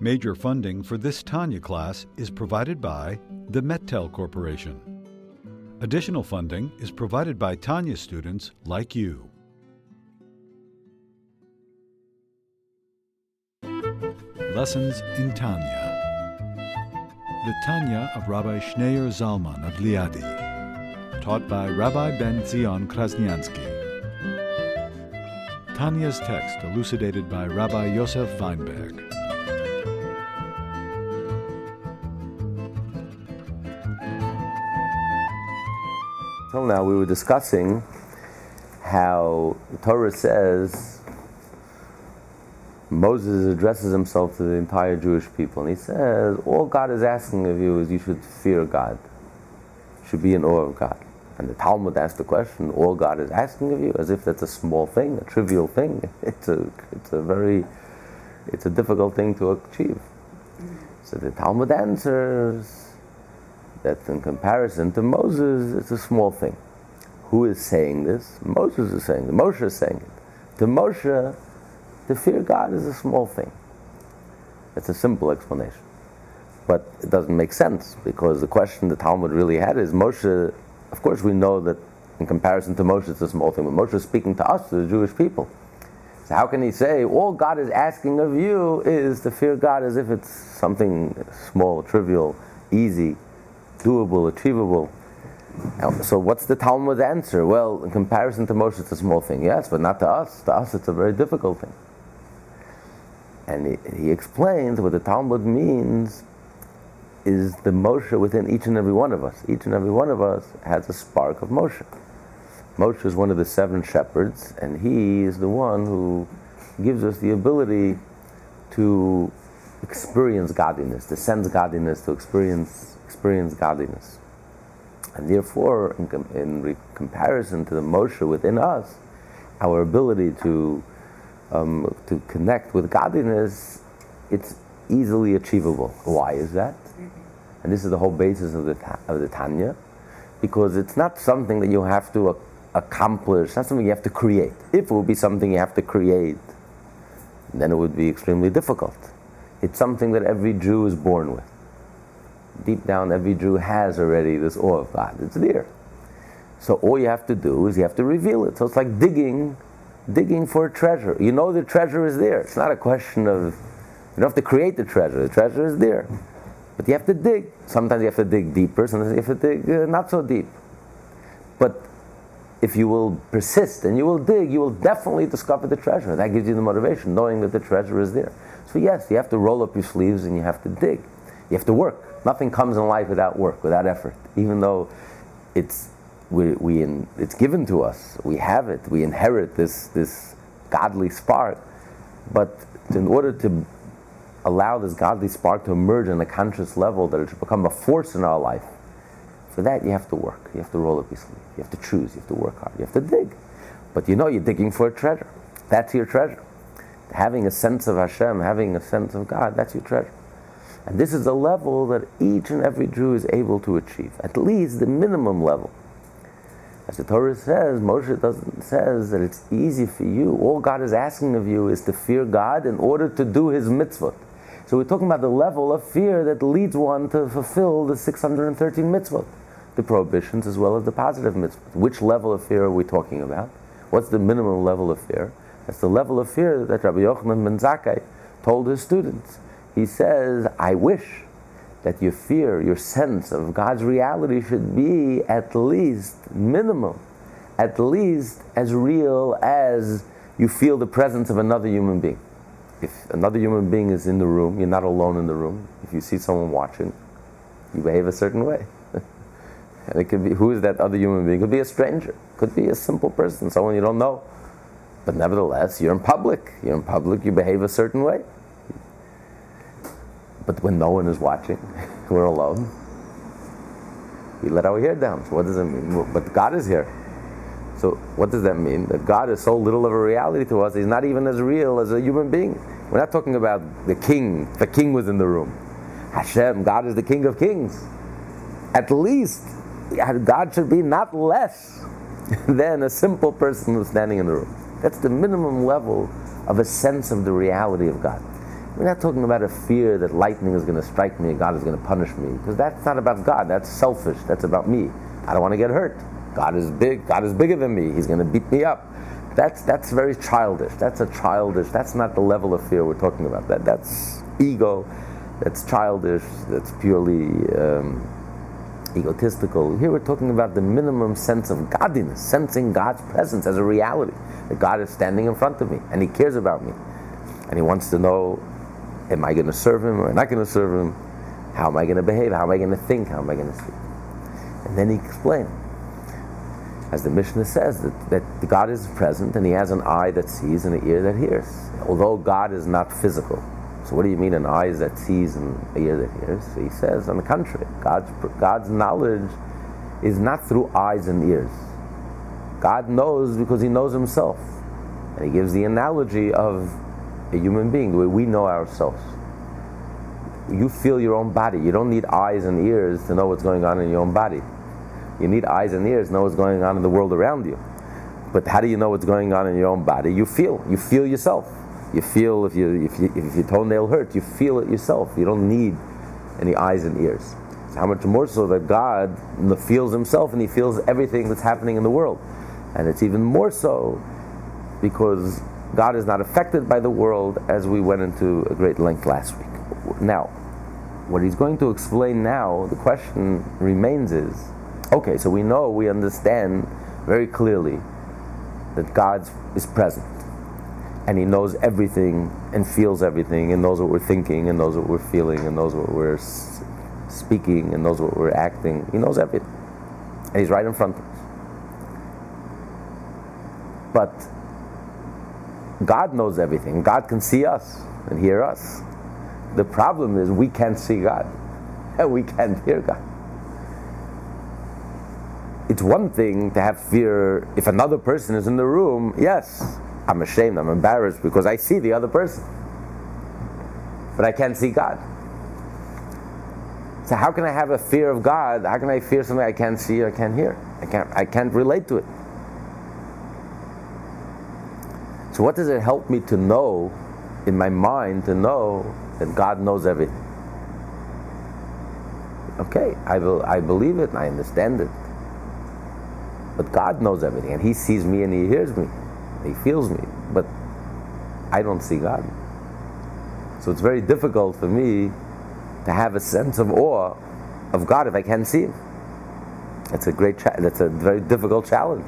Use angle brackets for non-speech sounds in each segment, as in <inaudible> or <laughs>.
Major funding for this Tanya class is provided by the Mettel Corporation. Additional funding is provided by Tanya students like you. Lessons in Tanya. The Tanya of Rabbi Schneur Zalman of Liadi, taught by Rabbi Ben Zion Krasniansky. Tanya's text elucidated by Rabbi Yosef Weinberg. Now, we were discussing how the Torah says Moses addresses himself to the entire Jewish people, and he says, All God is asking of you is you should fear God, should be in awe of God. And the Talmud asks the question, All God is asking of you, as if that's a small thing, a trivial thing. <laughs> It's a, it's a very, it's a difficult thing to achieve. So the Talmud answers, that in comparison to Moses, it's a small thing. Who is saying this? Moses is saying it. Moshe is saying it. To Moshe, to fear God is a small thing. It's a simple explanation. But it doesn't make sense because the question the Talmud really had is Moshe, of course, we know that in comparison to Moshe, it's a small thing, but Moshe is speaking to us, to the Jewish people. So how can he say all God is asking of you is to fear God as if it's something small, trivial, easy? Doable, achievable. So what's the Talmud's answer? Well, in comparison to Moshe, it's a small thing, yes, but not to us. To us, it's a very difficult thing. And he, he explains what the Talmud means is the Moshe within each and every one of us. Each and every one of us has a spark of Moshe. Moshe is one of the seven shepherds, and he is the one who gives us the ability to experience godliness, to sense godliness, to experience experience godliness. And therefore, in, com- in re- comparison to the Moshe within us, our ability to, um, to connect with godliness, it's easily achievable. Why is that? And this is the whole basis of the, ta- of the Tanya, because it's not something that you have to a- accomplish, not something you have to create. If it would be something you have to create, then it would be extremely difficult. It's something that every Jew is born with deep down, every Jew has already this awe of God. It's there. So all you have to do is you have to reveal it. So it's like digging, digging for a treasure. You know the treasure is there. It's not a question of you don't have to create the treasure. The treasure is there, but you have to dig. Sometimes you have to dig deeper. Sometimes you have to dig uh, not so deep. But if you will persist and you will dig, you will definitely discover the treasure. That gives you the motivation, knowing that the treasure is there. So yes, you have to roll up your sleeves and you have to dig. You have to work. Nothing comes in life without work, without effort. Even though it's we, we in, it's given to us, we have it, we inherit this this godly spark. But in order to allow this godly spark to emerge on a conscious level, that it should become a force in our life, for that you have to work. You have to roll up your sleeve. You have to choose. You have to work hard. You have to dig. But you know you're digging for a treasure. That's your treasure. Having a sense of Hashem, having a sense of God, that's your treasure. And this is a level that each and every Jew is able to achieve, at least the minimum level. As the Torah says, Moshe doesn't says that it's easy for you. All God is asking of you is to fear God in order to do His mitzvot. So we're talking about the level of fear that leads one to fulfill the 613 mitzvot, the prohibitions as well as the positive mitzvot. Which level of fear are we talking about? What's the minimum level of fear? That's the level of fear that Rabbi Yochanan ben Zakkai told his students he says, I wish that your fear, your sense of God's reality should be at least minimum, at least as real as you feel the presence of another human being. If another human being is in the room, you're not alone in the room. If you see someone watching, you behave a certain way. <laughs> and it could be who is that other human being? It could be a stranger, could be a simple person, someone you don't know. But nevertheless, you're in public. You're in public, you behave a certain way. But when no one is watching, <laughs> we're alone. We let our hair down. So what does it mean? But God is here. So what does that mean? That God is so little of a reality to us. He's not even as real as a human being. We're not talking about the king. The king was in the room. Hashem, God is the king of kings. At least God should be not less <laughs> than a simple person who's standing in the room. That's the minimum level of a sense of the reality of God. We're not talking about a fear that lightning is going to strike me and God is going to punish me, because that's not about God. That's selfish. That's about me. I don't want to get hurt. God is big. God is bigger than me. He's going to beat me up. That's that's very childish. That's a childish. That's not the level of fear we're talking about. That that's ego. That's childish. That's purely um, egotistical. Here we're talking about the minimum sense of godliness, sensing God's presence as a reality. That God is standing in front of me and He cares about me, and He wants to know Am I going to serve him or am I not going to serve him? How am I going to behave? How am I going to think? How am I going to speak? And then he explained, as the Mishnah says, that, that God is present and he has an eye that sees and an ear that hears. Although God is not physical. So what do you mean an eye that sees and an ear that hears? He says, on the contrary, God's, God's knowledge is not through eyes and ears. God knows because he knows himself. And he gives the analogy of a human being, the way we know ourselves. You feel your own body. You don't need eyes and ears to know what's going on in your own body. You need eyes and ears to know what's going on in the world around you. But how do you know what's going on in your own body? You feel. You feel yourself. You feel if, you, if, you, if your toenail hurts, you feel it yourself. You don't need any eyes and ears. So how much more so that God feels himself and he feels everything that's happening in the world. And it's even more so because God is not affected by the world as we went into a great length last week. Now, what he's going to explain now, the question remains is okay, so we know, we understand very clearly that God is present and he knows everything and feels everything and knows what we're thinking and knows what we're feeling and knows what we're speaking and knows what we're acting. He knows everything. And he's right in front of us. But God knows everything. God can see us and hear us. The problem is we can't see God <laughs> and we can't hear God. It's one thing to have fear if another person is in the room. Yes, I'm ashamed, I'm embarrassed because I see the other person. But I can't see God. So how can I have a fear of God? How can I fear something I can't see I can't hear? I can't I can't relate to it. So, what does it help me to know in my mind to know that God knows everything? Okay, I, will, I believe it and I understand it. But God knows everything, and He sees me and He hears me, He feels me, but I don't see God. So it's very difficult for me to have a sense of awe of God if I can't see Him. That's a great, cha- that's a very difficult challenge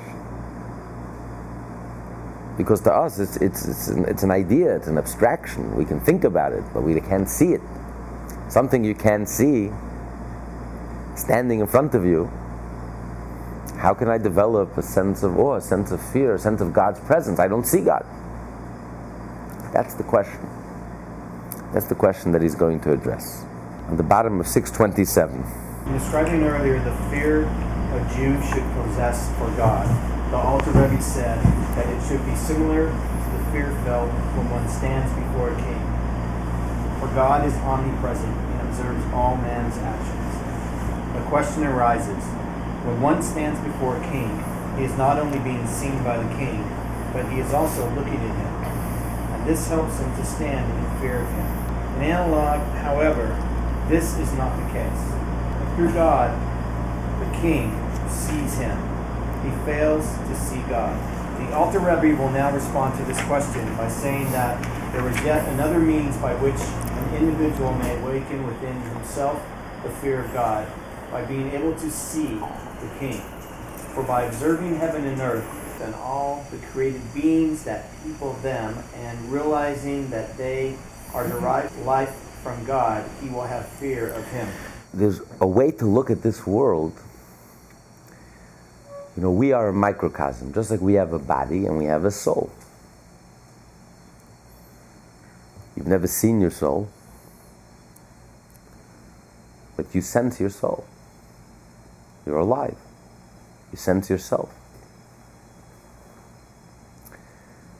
because to us it's, it's, it's, an, it's an idea, it's an abstraction. We can think about it, but we can't see it. Something you can't see standing in front of you. How can I develop a sense of awe, a sense of fear, a sense of God's presence? I don't see God. That's the question. That's the question that he's going to address. On the bottom of 627. In describing earlier the fear a Jew should possess for God, the Alter Rebbe said that it should be similar to the fear felt when one stands before a king. For God is omnipresent and observes all man's actions. The question arises when one stands before a king, he is not only being seen by the king, but he is also looking at him. And this helps him to stand in fear of him. In analog, however, this is not the case. Through God, the king sees him he fails to see God. The Alter Rebbe will now respond to this question by saying that there is yet another means by which an individual may awaken within himself the fear of God by being able to see the King. For by observing heaven and earth and all the created beings that people them and realizing that they are derived life from God, he will have fear of him. There's a way to look at this world you know, we are a microcosm, just like we have a body and we have a soul. You've never seen your soul, but you sense your soul. You're alive. You sense yourself.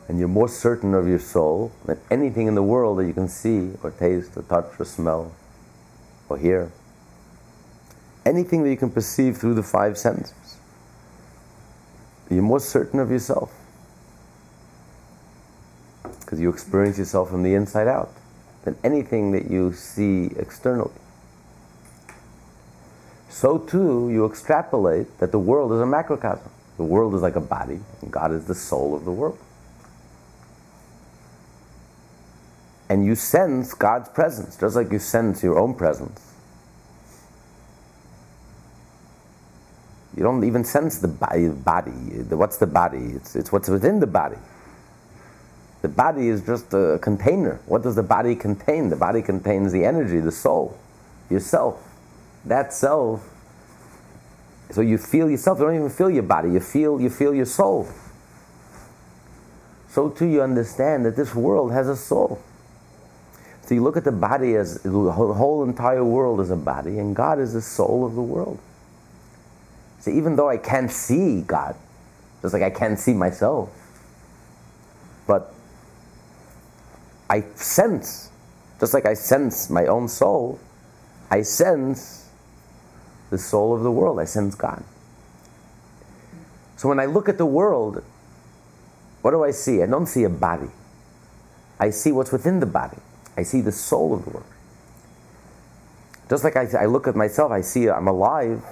And you're more certain of your soul than anything in the world that you can see or taste or touch or smell or hear. Anything that you can perceive through the five senses. You're more certain of yourself because you experience yourself from the inside out. than anything that you see externally. So too, you extrapolate that the world is a macrocosm. The world is like a body, and God is the soul of the world. And you sense God's presence, just like you sense your own presence. You don't even sense the body. What's the body? It's, it's what's within the body. The body is just a container. What does the body contain? The body contains the energy, the soul, yourself. That self. So you feel yourself. You don't even feel your body. You feel you feel your soul. So too you understand that this world has a soul. So you look at the body as the whole entire world is a body, and God is the soul of the world. So even though I can't see God, just like I can't see myself, but I sense, just like I sense my own soul, I sense the soul of the world. I sense God. So when I look at the world, what do I see? I don't see a body. I see what's within the body. I see the soul of the world. Just like I, I look at myself, I see I'm alive,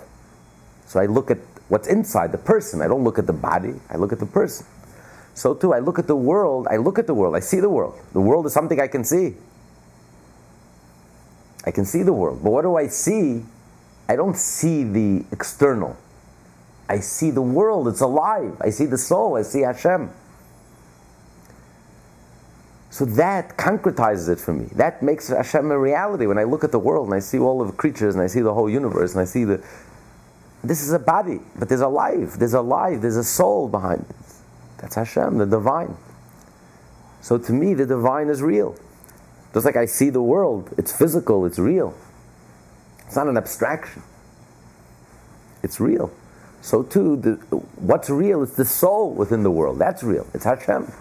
so I look at what's inside the person. I don't look at the body, I look at the person. So too, I look at the world, I look at the world, I see the world. The world is something I can see. I can see the world. But what do I see? I don't see the external. I see the world, it's alive. I see the soul, I see Hashem. So that concretizes it for me. That makes Hashem a reality. When I look at the world and I see all of the creatures and I see the whole universe and I see the this is a body, but there's a life, there's a life, there's a soul behind it. That's Hashem, the divine. So to me, the divine is real. Just like I see the world, it's physical, it's real. It's not an abstraction. It's real. So too, the, what's real is the soul within the world. That's real. It's Hashem.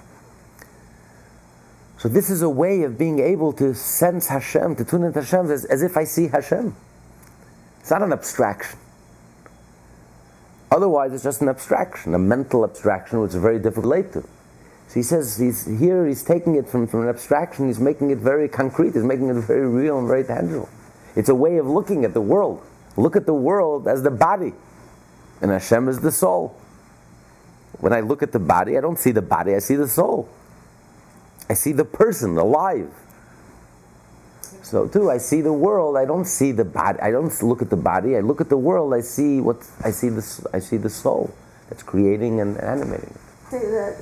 So this is a way of being able to sense Hashem, to tune into Hashem as, as if I see Hashem. It's not an abstraction. Otherwise, it's just an abstraction, a mental abstraction, which is very difficult to relate to. So he says he's here. He's taking it from, from an abstraction. He's making it very concrete. He's making it very real and very tangible. It's a way of looking at the world. Look at the world as the body, and Hashem is the soul. When I look at the body, I don't see the body. I see the soul. I see the person alive. So too, I see the world. I don't see the body. I don't look at the body. I look at the world. I see what I see. The I see the soul that's creating and animating. Say that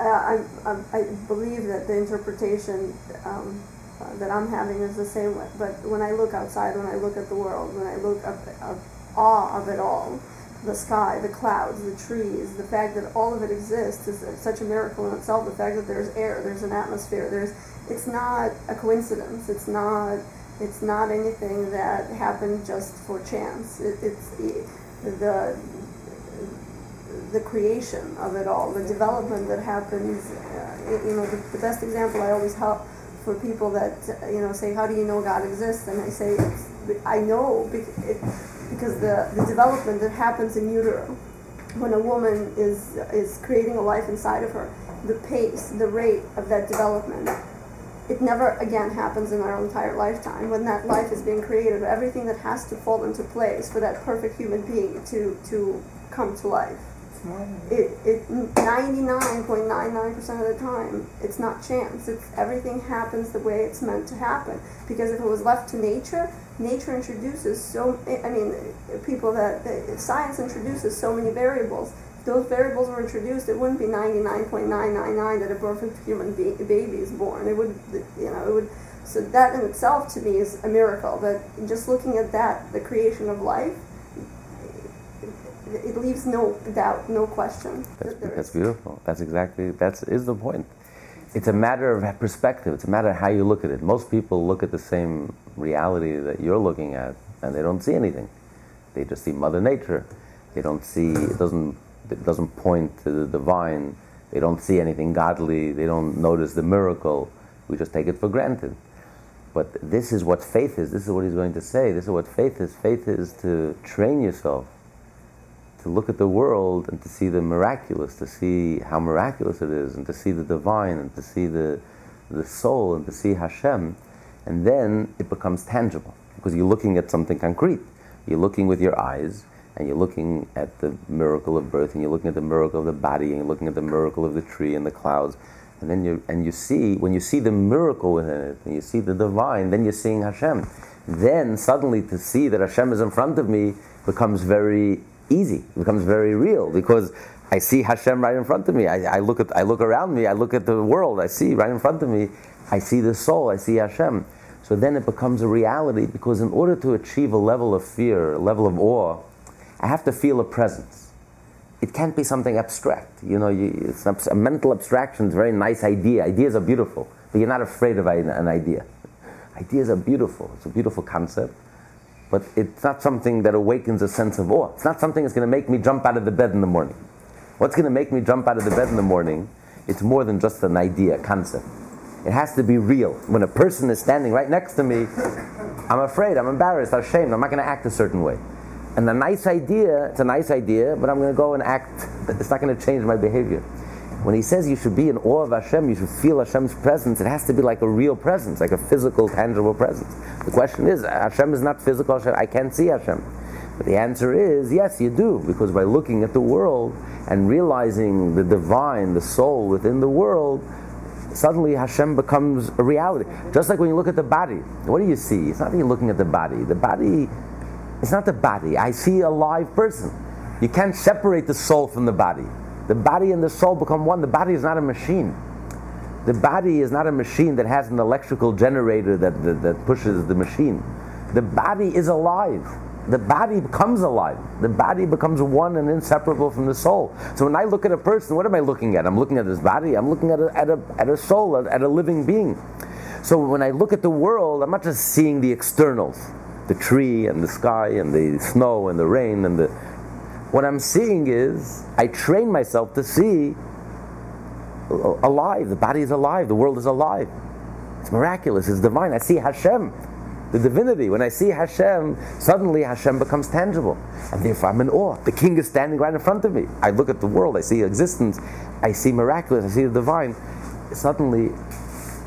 I, I, I believe that the interpretation um, uh, that I'm having is the same. But when I look outside, when I look at the world, when I look up, up awe of it all, the sky, the clouds, the trees, the fact that all of it exists is such a miracle in itself. The fact that there's air, there's an atmosphere, there's it's not a coincidence. It's not it's not anything that happened just for chance. It, it's the the creation of it all, the development that happens. Uh, you know, the, the, best example I always help for people that you know say, "How do you know God exists?" And I say, "I know because the, the development that happens in utero when a woman is is creating a life inside of her, the pace, the rate of that development." it never again happens in our entire lifetime. When that life is being created everything that has to fall into place for that perfect human being to to come to life. It, it 99.99% of the time it's not chance. It's everything happens the way it's meant to happen. Because if it was left to nature nature introduces so i mean people that, science introduces so many variables If those variables were introduced, it wouldn't be 99.999 that a perfect human be- baby is born. It would, you know, it would. So that in itself, to me, is a miracle. That just looking at that, the creation of life, it, it leaves no doubt, no question. That's, that that's beautiful. That's exactly that's is the point. It's a matter of perspective. It's a matter of how you look at it. Most people look at the same reality that you're looking at, and they don't see anything. They just see Mother Nature. They don't see. It doesn't it doesn't point to the divine. They don't see anything godly. They don't notice the miracle. We just take it for granted. But this is what faith is. This is what he's going to say. This is what faith is. Faith is to train yourself to look at the world and to see the miraculous, to see how miraculous it is, and to see the divine, and to see the, the soul and to see Hashem, and then it becomes tangible because you're looking at something concrete. You're looking with your eyes, and you're looking at the miracle of birth, and you're looking at the miracle of the body, and you're looking at the miracle of the tree and the clouds, and then you and you see when you see the miracle within it, and you see the divine, then you're seeing Hashem. Then suddenly to see that Hashem is in front of me becomes very easy, it becomes very real because I see Hashem right in front of me. I, I, look at, I look around me. I look at the world. I see right in front of me. I see the soul. I see Hashem. So then it becomes a reality because in order to achieve a level of fear, a level of awe, I have to feel a presence. It can't be something abstract. You know, you, it's a mental abstraction. It's a very nice idea. Ideas are beautiful, but you're not afraid of an idea. Ideas are beautiful. It's a beautiful concept but it's not something that awakens a sense of awe. It's not something that's going to make me jump out of the bed in the morning. What's going to make me jump out of the bed in the morning? It's more than just an idea, a concept. It has to be real. When a person is standing right next to me, I'm afraid, I'm embarrassed, I'm ashamed, I'm not going to act a certain way. And the nice idea, it's a nice idea, but I'm going to go and act, it's not going to change my behavior. When he says you should be in awe of Hashem, you should feel Hashem's presence, it has to be like a real presence, like a physical, tangible presence. The question is, Hashem is not physical, Hashem, I can't see Hashem. But the answer is, yes, you do, because by looking at the world and realizing the divine, the soul within the world, suddenly Hashem becomes a reality. Just like when you look at the body, what do you see? It's not you're looking at the body. The body, it's not the body. I see a live person. You can't separate the soul from the body. The body and the soul become one. The body is not a machine. The body is not a machine that has an electrical generator that, that, that pushes the machine. The body is alive. The body becomes alive. The body becomes one and inseparable from the soul. So when I look at a person, what am I looking at? I'm looking at his body. I'm looking at a, at a, at a soul, at, at a living being. So when I look at the world, I'm not just seeing the externals, the tree and the sky and the snow and the rain and the what I'm seeing is, I train myself to see alive. The body is alive. The world is alive. It's miraculous. It's divine. I see Hashem, the divinity. When I see Hashem, suddenly Hashem becomes tangible. And therefore I'm in awe. The king is standing right in front of me. I look at the world. I see existence. I see miraculous. I see the divine. Suddenly,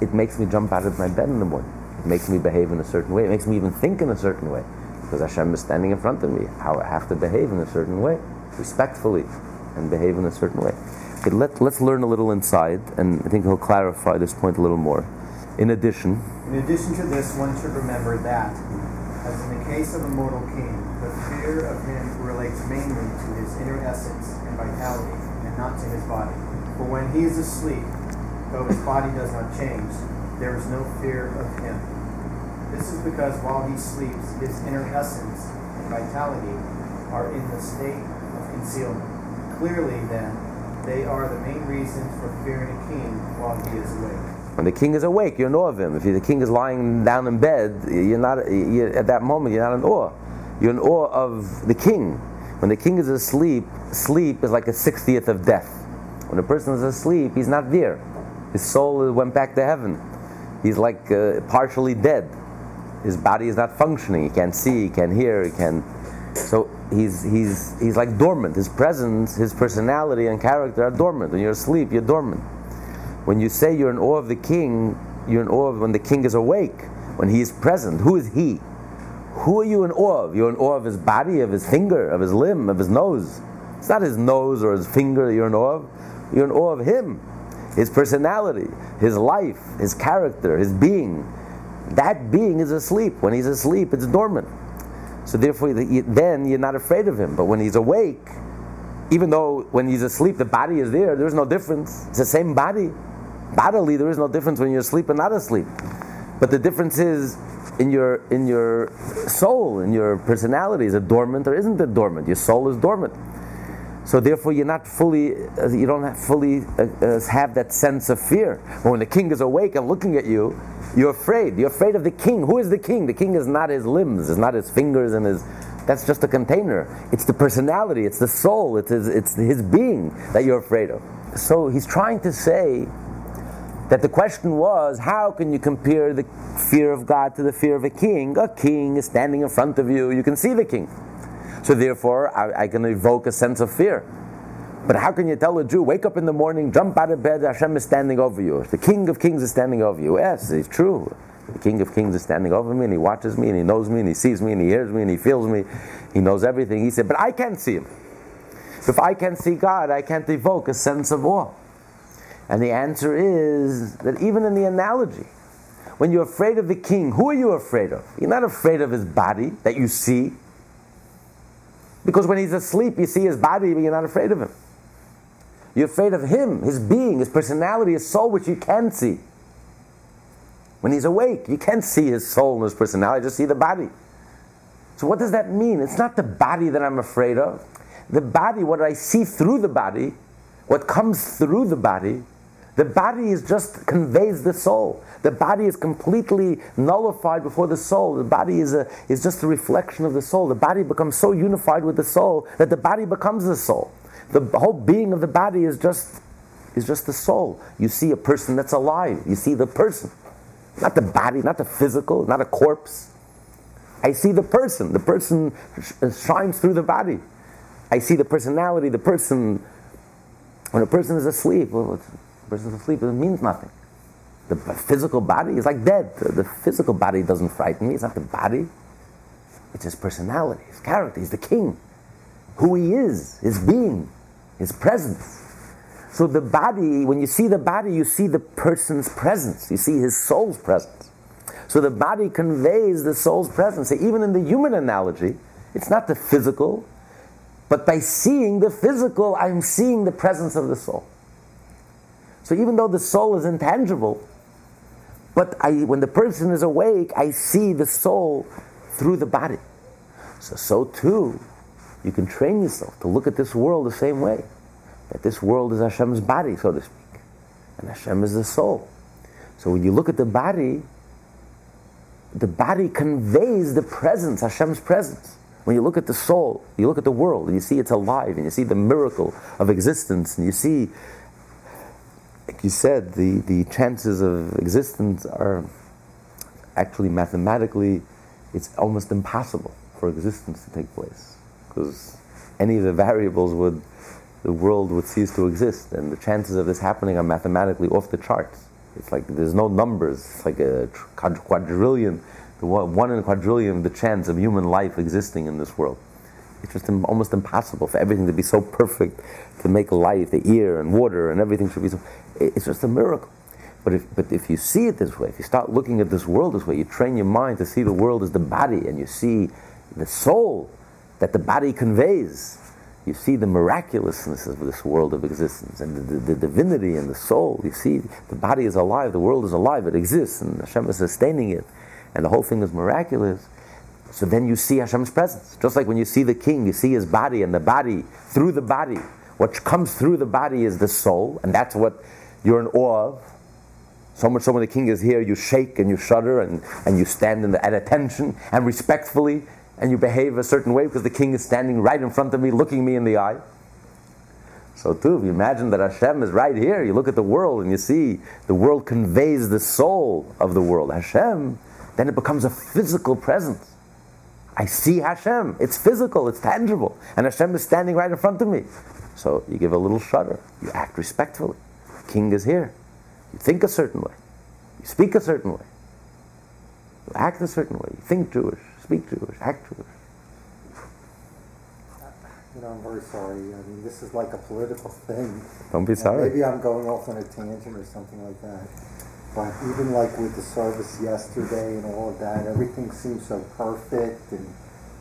it makes me jump out of my bed in the morning. It makes me behave in a certain way. It makes me even think in a certain way because Hashem is standing in front of me. How I have to behave in a certain way, respectfully, and behave in a certain way. Okay, let, let's learn a little inside, and I think he'll clarify this point a little more. In addition, in addition to this, one should remember that, as in the case of a mortal king, the fear of him relates mainly to his inner essence and vitality, and not to his body. For when he is asleep, though his body does not change, there is no fear of him this is because while he sleeps, his inner essence and vitality are in the state of concealment. Clearly, then, they are the main reasons for fearing a king while he is awake. When the king is awake, you're in awe of him. If the king is lying down in bed, you're not you're, at that moment. You're not in awe. You're in awe of the king. When the king is asleep, sleep is like a sixtieth of death. When a person is asleep, he's not there. His soul went back to heaven. He's like uh, partially dead his body is not functioning. He can't see, he can't hear, he can. So he's he's he's like dormant. His presence, his personality and character are dormant. When you're asleep, you're dormant. When you say you're in awe of the king, you're in awe of when the king is awake, when he is present. Who is he? Who are you in awe of? You're in awe of his body, of his finger, of his limb, of his nose. It's not his nose or his finger that you're in awe of. You're in awe of him, his personality, his life, his character, his being that being is asleep. When he's asleep, it's dormant. So therefore, then you're not afraid of him. But when he's awake, even though when he's asleep, the body is there, there's no difference. It's the same body. Bodily, there is no difference when you're asleep and not asleep. But the difference is in your in your soul, in your personality. Is it dormant or isn't it dormant? Your soul is dormant. So therefore, you're not fully, uh, you don't fully uh, uh, have that sense of fear. But when the king is awake and looking at you, you're afraid. You're afraid of the king. Who is the king? The king is not his limbs. It's not his fingers and his. That's just a container. It's the personality. It's the soul. It's his, it's his being that you're afraid of. So he's trying to say that the question was, how can you compare the fear of God to the fear of a king? A king is standing in front of you. You can see the king. So therefore, I, I can evoke a sense of fear. But how can you tell a Jew, wake up in the morning, jump out of bed, Hashem is standing over you? The King of Kings is standing over you. Yes, it's true. The King of Kings is standing over me and he watches me and he knows me and he sees me and he hears me and he feels me. He knows everything. He said, but I can't see him. If I can't see God, I can't evoke a sense of awe. And the answer is that even in the analogy, when you're afraid of the king, who are you afraid of? You're not afraid of his body that you see. Because when he's asleep, you see his body, but you're not afraid of him. You're afraid of him, his being, his personality, his soul, which you can see. When he's awake, you can't see his soul and his personality, just see the body. So, what does that mean? It's not the body that I'm afraid of. The body, what I see through the body, what comes through the body, the body is just conveys the soul. The body is completely nullified before the soul. The body is, a, is just a reflection of the soul. The body becomes so unified with the soul that the body becomes the soul. The whole being of the body is just, is just the soul. You see a person that's alive. You see the person. Not the body, not the physical, not a corpse. I see the person. The person uh, shines through the body. I see the personality, the person. When a person is asleep, well, a person is asleep, it means nothing. The physical body is like dead. The physical body doesn't frighten me. It's not the body. It's his personality, his character. He's the king. Who he is, his being, his presence. So the body, when you see the body, you see the person's presence. You see his soul's presence. So the body conveys the soul's presence. So even in the human analogy, it's not the physical, but by seeing the physical, I'm seeing the presence of the soul. So even though the soul is intangible, but I, when the person is awake, I see the soul through the body. So, so too, you can train yourself to look at this world the same way. That this world is Hashem's body, so to speak. And Hashem is the soul. So when you look at the body, the body conveys the presence, Hashem's presence. When you look at the soul, you look at the world, and you see it's alive, and you see the miracle of existence, and you see, like you said, the, the chances of existence are actually mathematically, it's almost impossible for existence to take place. Because any of the variables would, the world would cease to exist, and the chances of this happening are mathematically off the charts. It's like there's no numbers. It's like a quadrillion one in a quadrillion, the chance of human life existing in this world. It's just almost impossible for everything to be so perfect to make life, the air and water and everything should be so. It's just a miracle. But if, but if you see it this way, if you start looking at this world this way, you train your mind to see the world as the body and you see the soul that the body conveys. You see the miraculousness of this world of existence and the, the, the divinity and the soul. You see the body is alive, the world is alive, it exists, and Hashem is sustaining it and the whole thing is miraculous, so then you see Hashem's presence. Just like when you see the king, you see his body, and the body, through the body, what comes through the body is the soul, and that's what you're in awe of. So much so when the king is here, you shake and you shudder and, and you stand the, at attention and respectfully and you behave a certain way because the king is standing right in front of me, looking me in the eye. So too, if you imagine that Hashem is right here, you look at the world and you see the world conveys the soul of the world. Hashem then it becomes a physical presence. I see Hashem. It's physical, it's tangible. And Hashem is standing right in front of me. So you give a little shudder. You act respectfully. King is here. You think a certain way. You speak a certain way. You act a certain way. You think Jewish, speak Jewish, act Jewish. You know, I'm very sorry. I mean, this is like a political thing. Don't be sorry. Maybe I'm going off on a tangent or something like that. But even like with the service yesterday and all of that, everything seems so perfect and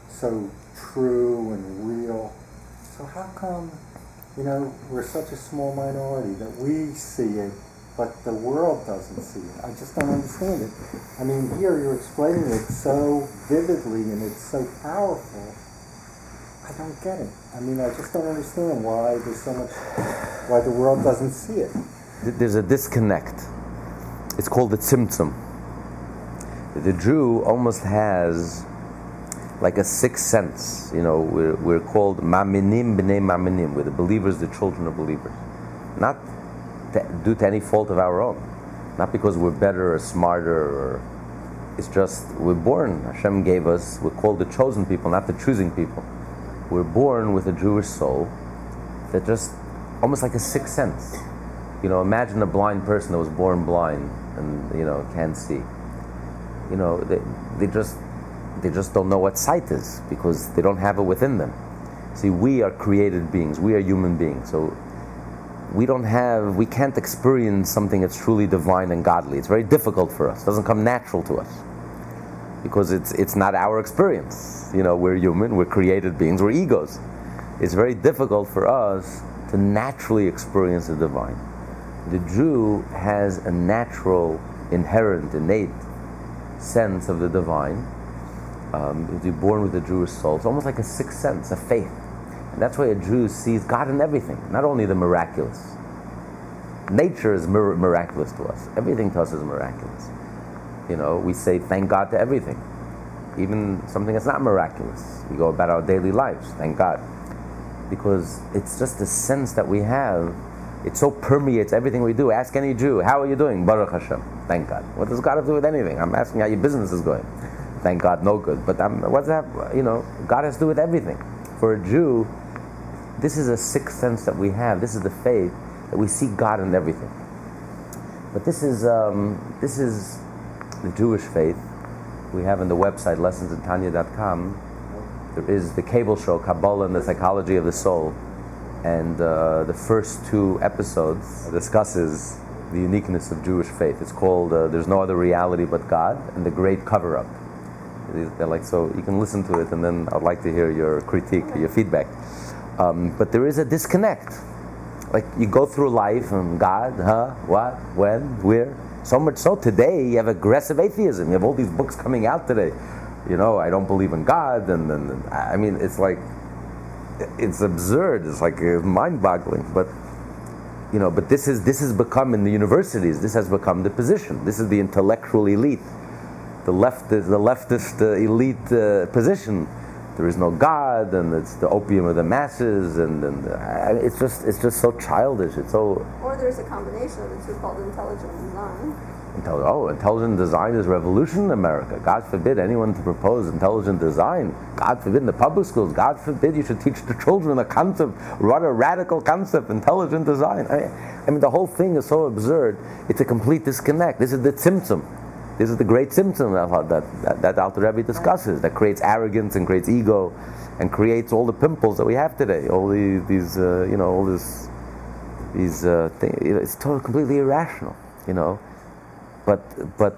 so true and real. So how come, you know, we're such a small minority that we see it, but the world doesn't see it? I just don't understand it. I mean, here you're explaining it so vividly and it's so powerful. I don't get it. I mean, I just don't understand why there's so much, why the world doesn't see it. There's a disconnect it's called the tzimtzum. The Jew almost has like a sixth sense. You know, we're, we're called maminim b'nei maminim. We're the believers, the children of believers. Not due to any fault of our own. Not because we're better or smarter or it's just we're born. Hashem gave us, we're called the chosen people, not the choosing people. We're born with a Jewish soul that just almost like a sixth sense. You know, imagine a blind person that was born blind and you know can't see. You know, they, they just they just don't know what sight is because they don't have it within them. See, we are created beings. We are human beings. So we don't have, we can't experience something that's truly divine and godly. It's very difficult for us. It doesn't come natural to us because it's it's not our experience. You know, we're human. We're created beings. We're egos. It's very difficult for us to naturally experience the divine. The Jew has a natural, inherent, innate sense of the divine. Um, you're born with a Jewish soul. It's almost like a sixth sense, a faith. And that's why a Jew sees God in everything, not only the miraculous. Nature is mir- miraculous to us. Everything to us is miraculous. You know, we say thank God to everything, even something that's not miraculous. We go about our daily lives, thank God, because it's just the sense that we have. It so permeates everything we do. Ask any Jew, how are you doing? Baruch Hashem. Thank God. What does God have to do with anything? I'm asking how your business is going. Thank God, no good. But I'm, what's that? You know, God has to do with everything. For a Jew, this is a sixth sense that we have. This is the faith that we see God in everything. But this is um, this is the Jewish faith. We have on the website lessonsintanya.com. There is the cable show Kabbalah and the Psychology of the Soul, and uh, the first two episodes discusses the uniqueness of Jewish faith. It's called uh, "There's No Other Reality But God" and the Great Cover Up. They're like so. You can listen to it, and then I'd like to hear your critique, your feedback. Um, but there is a disconnect. Like you go through life and God, huh, what, when, where. So much so today you have aggressive atheism. You have all these books coming out today. You know, I don't believe in God, and, and, and I mean, it's like it's absurd. It's like uh, mind-boggling. But you know, but this is this has become in the universities. This has become the position. This is the intellectual elite, the leftist, the leftist uh, elite uh, position there is no God, and it's the opium of the masses, and, and uh, it's just it's just so childish. It's so. Or there's a combination of the two called intelligent design. Intelli- oh, intelligent design is revolution in America. God forbid anyone to propose intelligent design. God forbid in the public schools. God forbid you should teach the children a concept, what a radical concept, intelligent design. I mean, I mean, the whole thing is so absurd. It's a complete disconnect. This is the symptom. This is the great symptom that, that, that Alter Rebbe discusses, that creates arrogance and creates ego and creates all the pimples that we have today, all these, these uh, you know, all this, these uh, things. It's totally, completely irrational, you know. But, but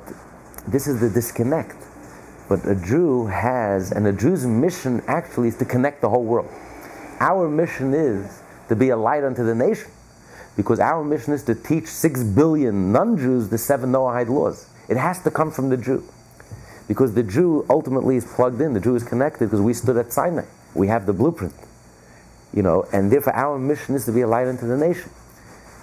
this is the disconnect. But a Jew has, and a Jew's mission actually is to connect the whole world. Our mission is to be a light unto the nation, because our mission is to teach six billion non-Jews the seven Noahide laws. It has to come from the Jew. Because the Jew ultimately is plugged in, the Jew is connected because we stood at Sinai. We have the blueprint. You know, and therefore our mission is to be a light unto the nation.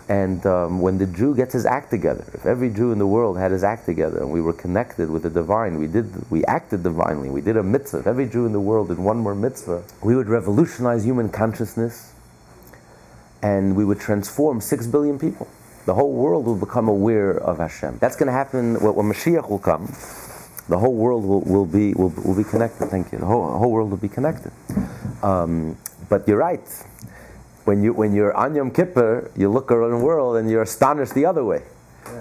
And um, when the Jew gets his act together, if every Jew in the world had his act together and we were connected with the divine, we did, we acted divinely, we did a mitzvah. If every Jew in the world did one more mitzvah, we would revolutionize human consciousness, and we would transform six billion people the whole world will become aware of Hashem. That's going to happen when, Mashiach will come. The whole world will, will, be, will, will be connected. Thank you. The whole, whole world will be connected. Um, but you're right. When, you, when you're on Yom Kippur, you look around the world and you're astonished the other way.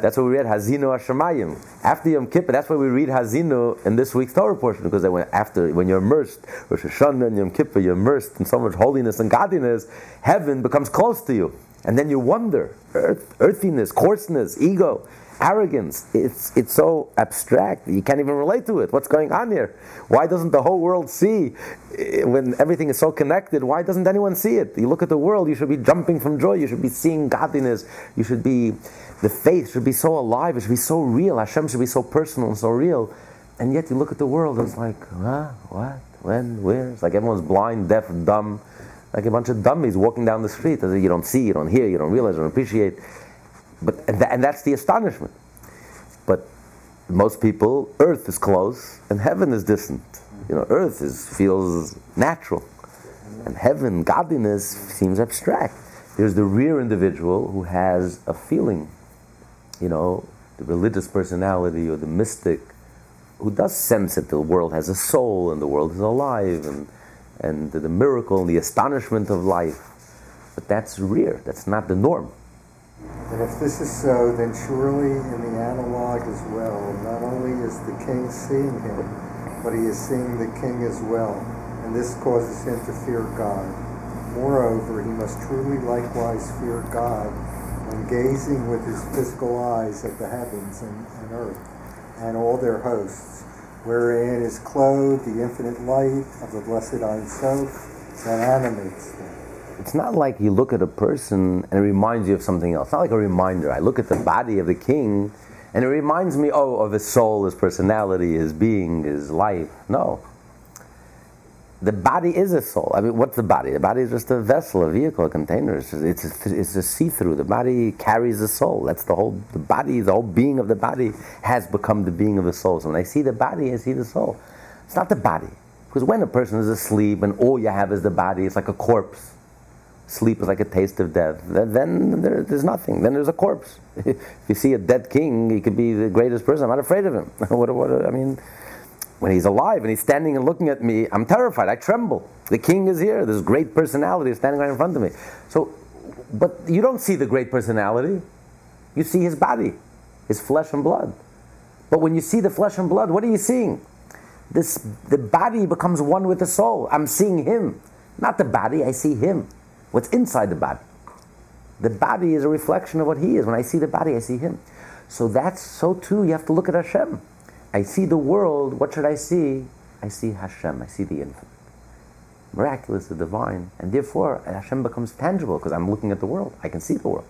That's why we read Hazinu Hashemayim. After Yom Kippur, that's why we read Hazinu in this week's Torah portion, because when, after, when you're immersed, Rosh Hashanah and Yom Kippur, you're immersed in so much holiness and godliness, heaven becomes close to you. And then you wonder, earth, earthiness, coarseness, ego, arrogance. It's, it's so abstract, you can't even relate to it. What's going on here? Why doesn't the whole world see, eh, when everything is so connected, why doesn't anyone see it? You look at the world, you should be jumping from joy, you should be seeing godliness, you should be, the faith should be so alive, it should be so real, Hashem should be so personal and so real. And yet you look at the world, it's like, huh? What? When? Where? It's like everyone's blind, deaf, dumb like a bunch of dummies walking down the street. You don't see, you don't hear, you don't realize, you don't appreciate. But and, th- and that's the astonishment. But most people, earth is close and heaven is distant. You know, earth is feels natural, and heaven, godliness seems abstract. There's the real individual who has a feeling. You know, the religious personality or the mystic who does sense that the world has a soul and the world is alive and and the miracle and the astonishment of life. But that's rare. That's not the norm. And if this is so, then surely in the analog as well, not only is the king seeing him, but he is seeing the king as well, and this causes him to fear God. Moreover, he must truly likewise fear God when gazing with his physical eyes at the heavens and, and earth and all their hosts, wherein is clothed the infinite light of the blessed Ein Sof that animates them. It's not like you look at a person and it reminds you of something else. It's not like a reminder. I look at the body of the king and it reminds me, oh, of his soul, his personality, his being, his life. No. The body is a soul. I mean, what's the body? The body is just a vessel, a vehicle, a container. It's, just, it's, a, it's a see-through. The body carries the soul. That's the whole, the body, the whole being of the body has become the being of the soul. So when I see the body, I see the soul. It's not the body. Because when a person is asleep and all you have is the body, it's like a corpse. Sleep is like a taste of death. Then there, there's nothing. Then there's a corpse. <laughs> if you see a dead king, he could be the greatest person. I'm not afraid of him. <laughs> what, what, I mean, when he's alive and he's standing and looking at me, I'm terrified. I tremble. The king is here. This great personality is standing right in front of me. So, but you don't see the great personality. You see his body, his flesh and blood. But when you see the flesh and blood, what are you seeing? This, the body becomes one with the soul. I'm seeing him. Not the body, I see him. What's inside the body. The body is a reflection of what he is. When I see the body, I see him. So that's so too, you have to look at Hashem. I see the world, what should I see? I see Hashem, I see the infinite. Miraculous, the divine. And therefore, uh, Hashem becomes tangible because I'm looking at the world. I can see the world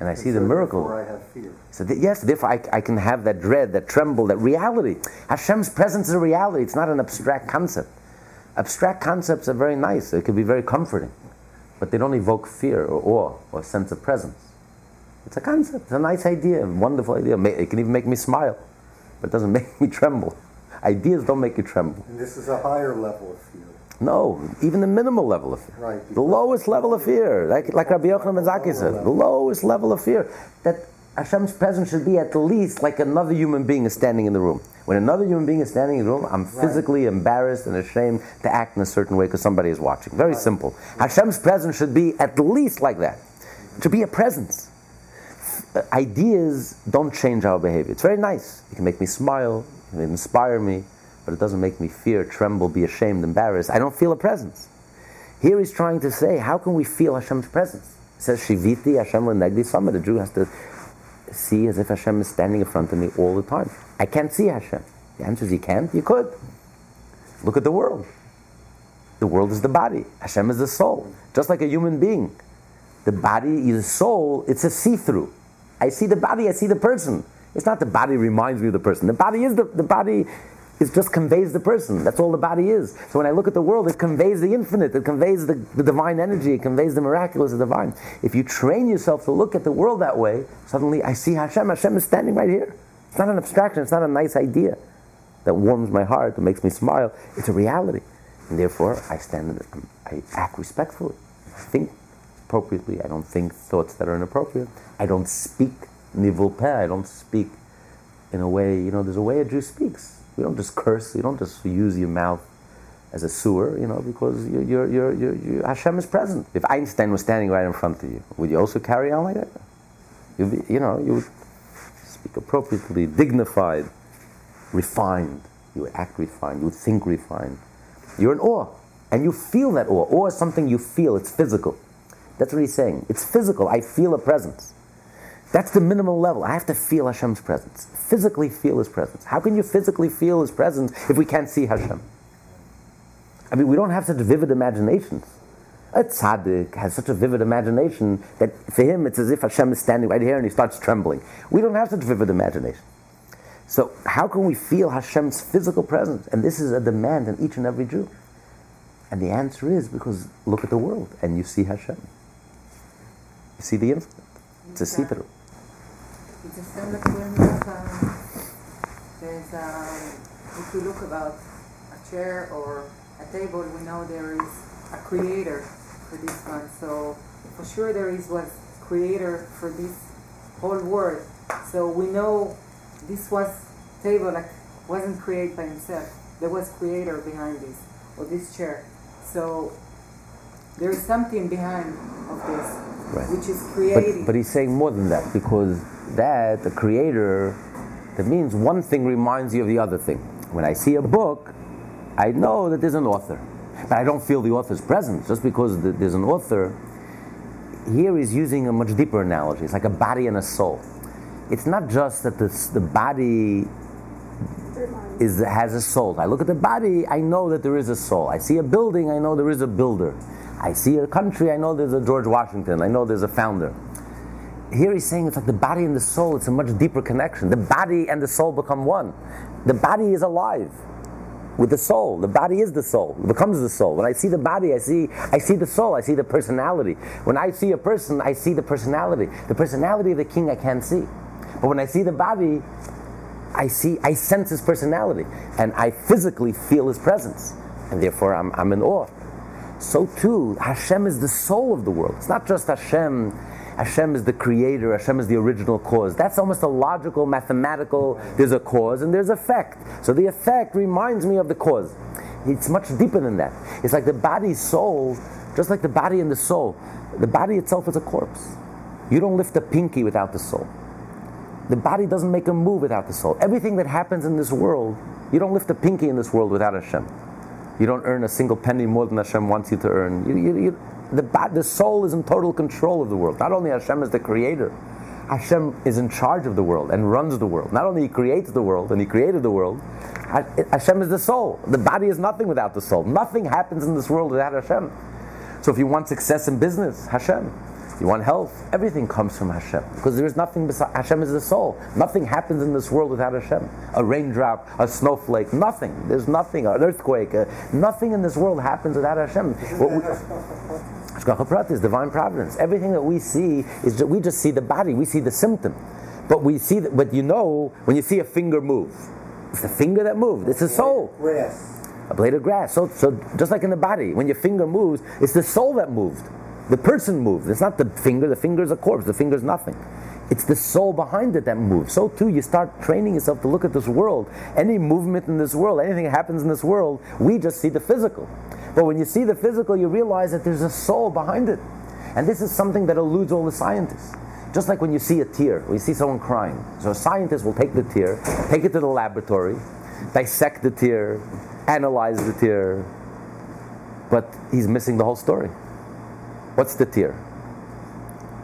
and I And see so the miracle. Therefore, I have fear. So th- yes, therefore I, I can have that dread, that tremble, that reality. Hashem's presence is a reality. It's not an abstract concept. Abstract concepts are very nice. They can be very comforting, but they don't evoke fear or awe or sense of presence. It's a concept. It's a nice idea, a wonderful idea. It can even make me smile, but it doesn't <laughs> make me tremble. Ideas don't make you tremble. And this is a higher level of fear. No, even the minimal level of fear. Right. The lowest level of fear, like, like Rabbi Yochanan ben Zakkai said, the lowest level of fear, that Hashem's presence should be at least like another human being is standing in the room. When another human being is standing in the room, I'm physically embarrassed and ashamed to act in a certain way because somebody is watching. Very simple. Hashem's presence should be at least like that. To be a presence. Uh, Ideas don't change our behavior. It's very nice. It can make me smile, it can inspire me, but it doesn't make me fear, tremble, be ashamed, embarrassed. I don't feel a presence. Here he's trying to say, how can we feel Hashem's presence? It says, Shiviti Hashem Lenegdi Sama. The Jew has to see as if Hashem is standing in front of me all the time. I can't see Hashem. The answer is you can't. You could. Look at the world. The world is the body. Hashem is the soul. Just like a human being. The body is soul. It's a see-through. I see the body. I see the person. It's not the body reminds me of the person. The body is the, the body it just conveys the person. That's all the body is. So when I look at the world, it conveys the infinite, it conveys the, the divine energy, it conveys the miraculous, the divine. If you train yourself to look at the world that way, suddenly I see Hashem. Hashem is standing right here. It's not an abstraction, it's not a nice idea that warms my heart, that makes me smile. It's a reality. And therefore, I stand, um, I act respectfully. I think appropriately. I don't think thoughts that are inappropriate. I don't speak nivul peh. I don't speak in a way, you know, there's a way a Jew speaks. You don't just curse. You don't just use your mouth as a sewer, you know, because you're, you're, you're, you're, Hashem is present. If Einstein was standing right in front of you, would you also carry on like that? You'd be, you know, you would speak appropriately, dignified, refined. You would act refined. You would think refined. You're in awe, and you feel that awe. Awe is something you feel. It's physical. That's what he's saying. It's physical. I feel a presence. That's the minimal level. I have to feel Hashem's presence. Physically feel His presence. How can you physically feel His presence if we can't see Hashem? I mean, we don't have such vivid imaginations. A tzaddik has such a vivid imagination that for him it's as if Hashem is standing right here and he starts trembling. We don't have such vivid imagination. So how can we feel Hashem's physical presence? And this is a demand in each and every Jew. And the answer is because look at the world and you see Hashem. You see the infinite. It's a see-through. It's the same like when you have, um, there's, um, if you look about a chair or a table, we know there is a creator for this one. So for sure there is was creator for this whole world. So we know this was table like wasn't created by himself. There was creator behind this or this chair. So there is something behind of this, Right. which is But, creating. but he's saying more than that because that, the creator, that means one thing reminds you of the other thing. When I see a book, I know that there's an author, but I don't feel the author's presence just because there's an author. Here he's using a much deeper analogy. It's like a body and a soul. It's not just that the body is has a soul. I look at the body, I know that there is a soul. I see a building, I know there is a builder. I see a country, I know there's a George Washington. I know there's a founder. Here he's saying it's like the body and the soul. It's a much deeper connection. The body and the soul become one. The body is alive with the soul. The body is the soul. It becomes the soul. When I see the body, I see I see the soul. I see the personality. When I see a person, I see the personality. The personality of the king I can't see. But when I see the body, I see, I sense his personality, and I physically feel his presence, and therefore I'm, I'm in awe. So too, Hashem is the soul of the world. It's not just Hashem. Hashem is the creator. Hashem is the original cause. That's almost a logical, mathematical. There's a cause and there's effect. So the effect reminds me of the cause. It's much deeper than that. It's like the body, soul, just like the body and the soul. The body itself is a corpse. You don't lift a pinky without the soul. The body doesn't make a move without the soul. Everything that happens in this world, you don't lift a pinky in this world without Hashem. You don't earn a single penny more than Hashem wants you to earn. You, you, you, the, the soul is in total control of the world. Not only Hashem is the creator, Hashem is in charge of the world and runs the world. Not only He creates the world and He created the world, Hashem is the soul. The body is nothing without the soul. Nothing happens in this world without Hashem. So if you want success in business, Hashem. You want health, everything comes from Hashem. Because there is nothing beside Hashem is the soul. Nothing happens in this world without Hashem. A raindrop, a snowflake, nothing. There's nothing, an earthquake, uh, nothing in this world happens without Hashem. What we- <laughs> Hashgacha Prat is divine providence. Everything that we see is that we just see the body, we see the symptom. But we see that, but you know when you see a finger move, it's the finger that moved. It's the soul Grass. a blade of grass. So, so just like in the body, when your finger moves, it's the soul that moved. The person moves. It's not the finger. The finger's a corpse. The finger's nothing. It's the soul behind it that moves. So too, you start training yourself to look at this world. Any movement in this world, anything that happens in this world, we just see the physical. But when you see the physical, you realize that there's a soul behind it. And this is something that eludes all the scientists. Just like when you see a tear, or you see someone crying. So a scientist will take the tear, take it to the laboratory, dissect the tear, analyze the tear, but he's missing the whole story. What's the tear?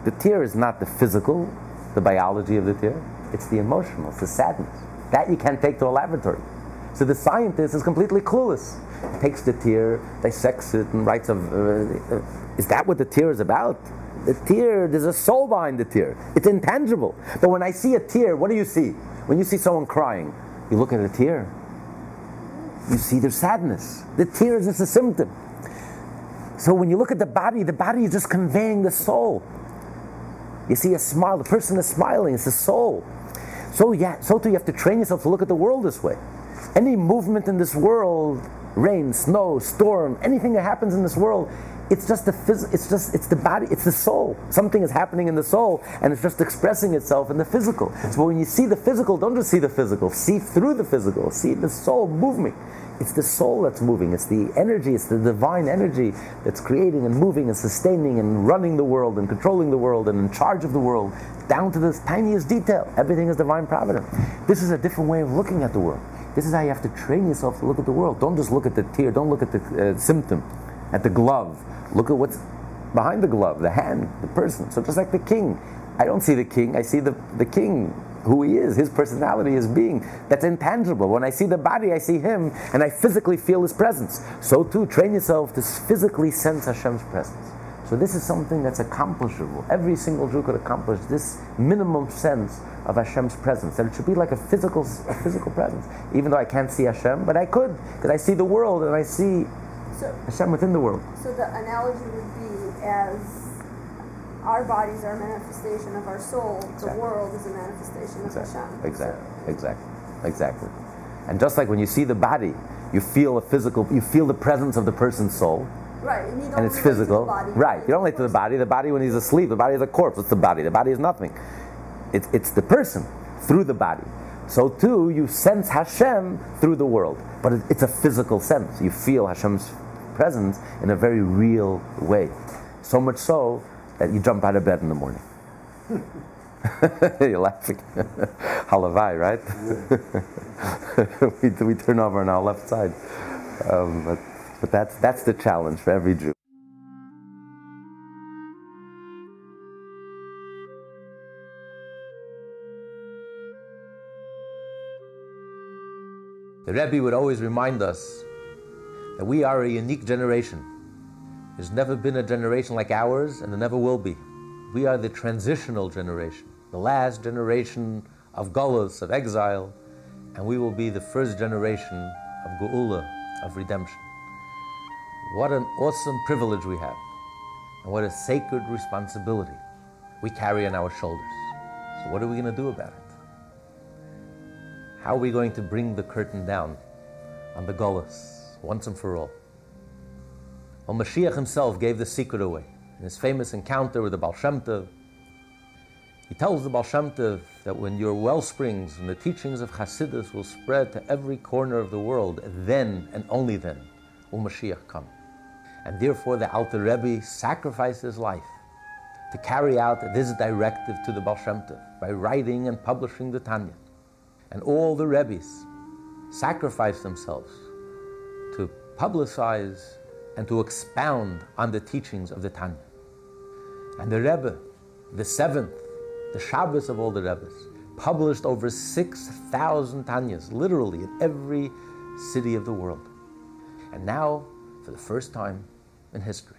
The tear is not the physical, the biology of the tear, it's the emotional, it's the sadness. That you can't take to a laboratory. So the scientist is completely clueless. Takes the tear, dissects it, and writes of. Uh, uh, is that what the tear is about? The tear, there's a soul behind the tear. It's intangible. But when I see a tear, what do you see? When you see someone crying, you look at a tear, you see their sadness. The tear is just a symptom. So when you look at the body, the body is just conveying the soul. You see a smile, the person is smiling, it's the soul. So yeah, so too you have to train yourself to look at the world this way. Any movement in this world, rain, snow, storm, anything that happens in this world, it's just the phys- it's just it's the body, it's the soul. Something is happening in the soul and it's just expressing itself in the physical. So when you see the physical, don't just see the physical, see through the physical, see the soul moving. It's the soul that's moving. It's the energy. It's the divine energy that's creating and moving and sustaining and running the world and controlling the world and in charge of the world, down to the tiniest detail. Everything is divine providence. This is a different way of looking at the world. This is how you have to train yourself to look at the world. Don't just look at the tear. Don't look at the uh, symptom, at the glove. Look at what's behind the glove, the hand, the person. So just like the king, I don't see the king. I see the, the king who he is, his personality, his being. That's intangible. When I see the body, I see him, and I physically feel his presence. So too, train yourself to physically sense Hashem's presence. So this is something that's accomplishable. Every single Jew could accomplish this minimum sense of Hashem's presence. That it should be like a physical, a physical presence. Even though I can't see Hashem, but I could, because I see the world and I see So, Hashem within the world. so the analogy would be as our bodies are a manifestation of our soul, the world is a manifestation of Hashem. Exactly. Exactly. Exactly. And just like when you see the body, you feel a physical, you feel the presence of the person's soul, right, and you don't and it's relate to the physical. body. Right. You don't relate to the body. The body when he's asleep, the body is a corpse. It's the body. The body is nothing. It's, it's the person through the body. So too, you sense Hashem through the world, but it, it's a physical sense. You feel Hashem's presence in a very real way. So much so that you jump out of bed in the morning. <laughs> You're laughing. <laughs> Halavai, right? <laughs> we, we turn over on our left side. Um, but, but that's, that's the challenge for every Jew. The Rebbe would always remind us that we are a unique generation. There's never been a generation like ours, and there never will be. We are the transitional generation, the last generation of Golos, of exile, and we will be the first generation of Geula, of redemption. What an awesome privilege we have, and what a sacred responsibility we carry on our shoulders. So, what are we going to do about it? How are we going to bring the curtain down on the Golas once and for all? Well, Mashiach himself gave the secret away in his famous encounter with the Baal Shem Tov. He tells the Baal Shem Tov that when your well springs and the teachings of Hasidus will spread to every corner of the world, then and only then will Mashiach come. And therefore, the Alter Rebbe sacrificed his life to carry out this directive to the Baal Shem Tov by writing and publishing the Tanya and all the Rebbes sacrificed themselves to publicize and to expound on the teachings of the Tanya. And the Rebbe, the seventh, the Shabbos of all the Rebbes, published over 6,000 Tanyas, literally in every city of the world. And now, for the first time in history,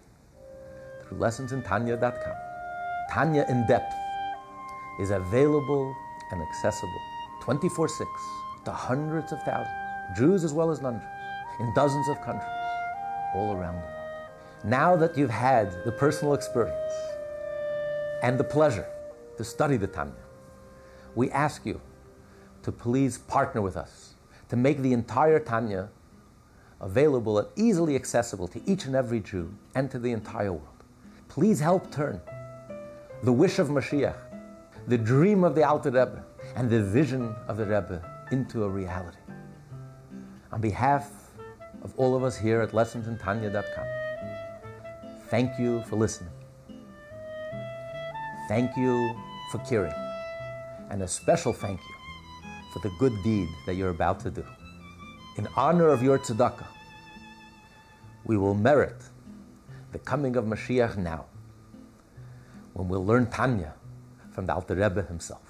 through lessonsintanya.com, Tanya in Depth is available and accessible 24 6 to hundreds of thousands, Jews as well as non Jews, in dozens of countries all around the world. Now that you've had the personal experience and the pleasure to study the Tanya, we ask you to please partner with us to make the entire Tanya available and easily accessible to each and every Jew and to the entire world. Please help turn the wish of Mashiach, the dream of the Alter Rebbe, and the vision of the Rebbe into a reality. On behalf of all of us here at lessonsintanya.com, thank you for listening. Thank you for caring. And a special thank you for the good deed that you're about to do. In honor of your tzedakah, we will merit the coming of Mashiach now, when we'll learn Tanya from the Alter Rebbe himself.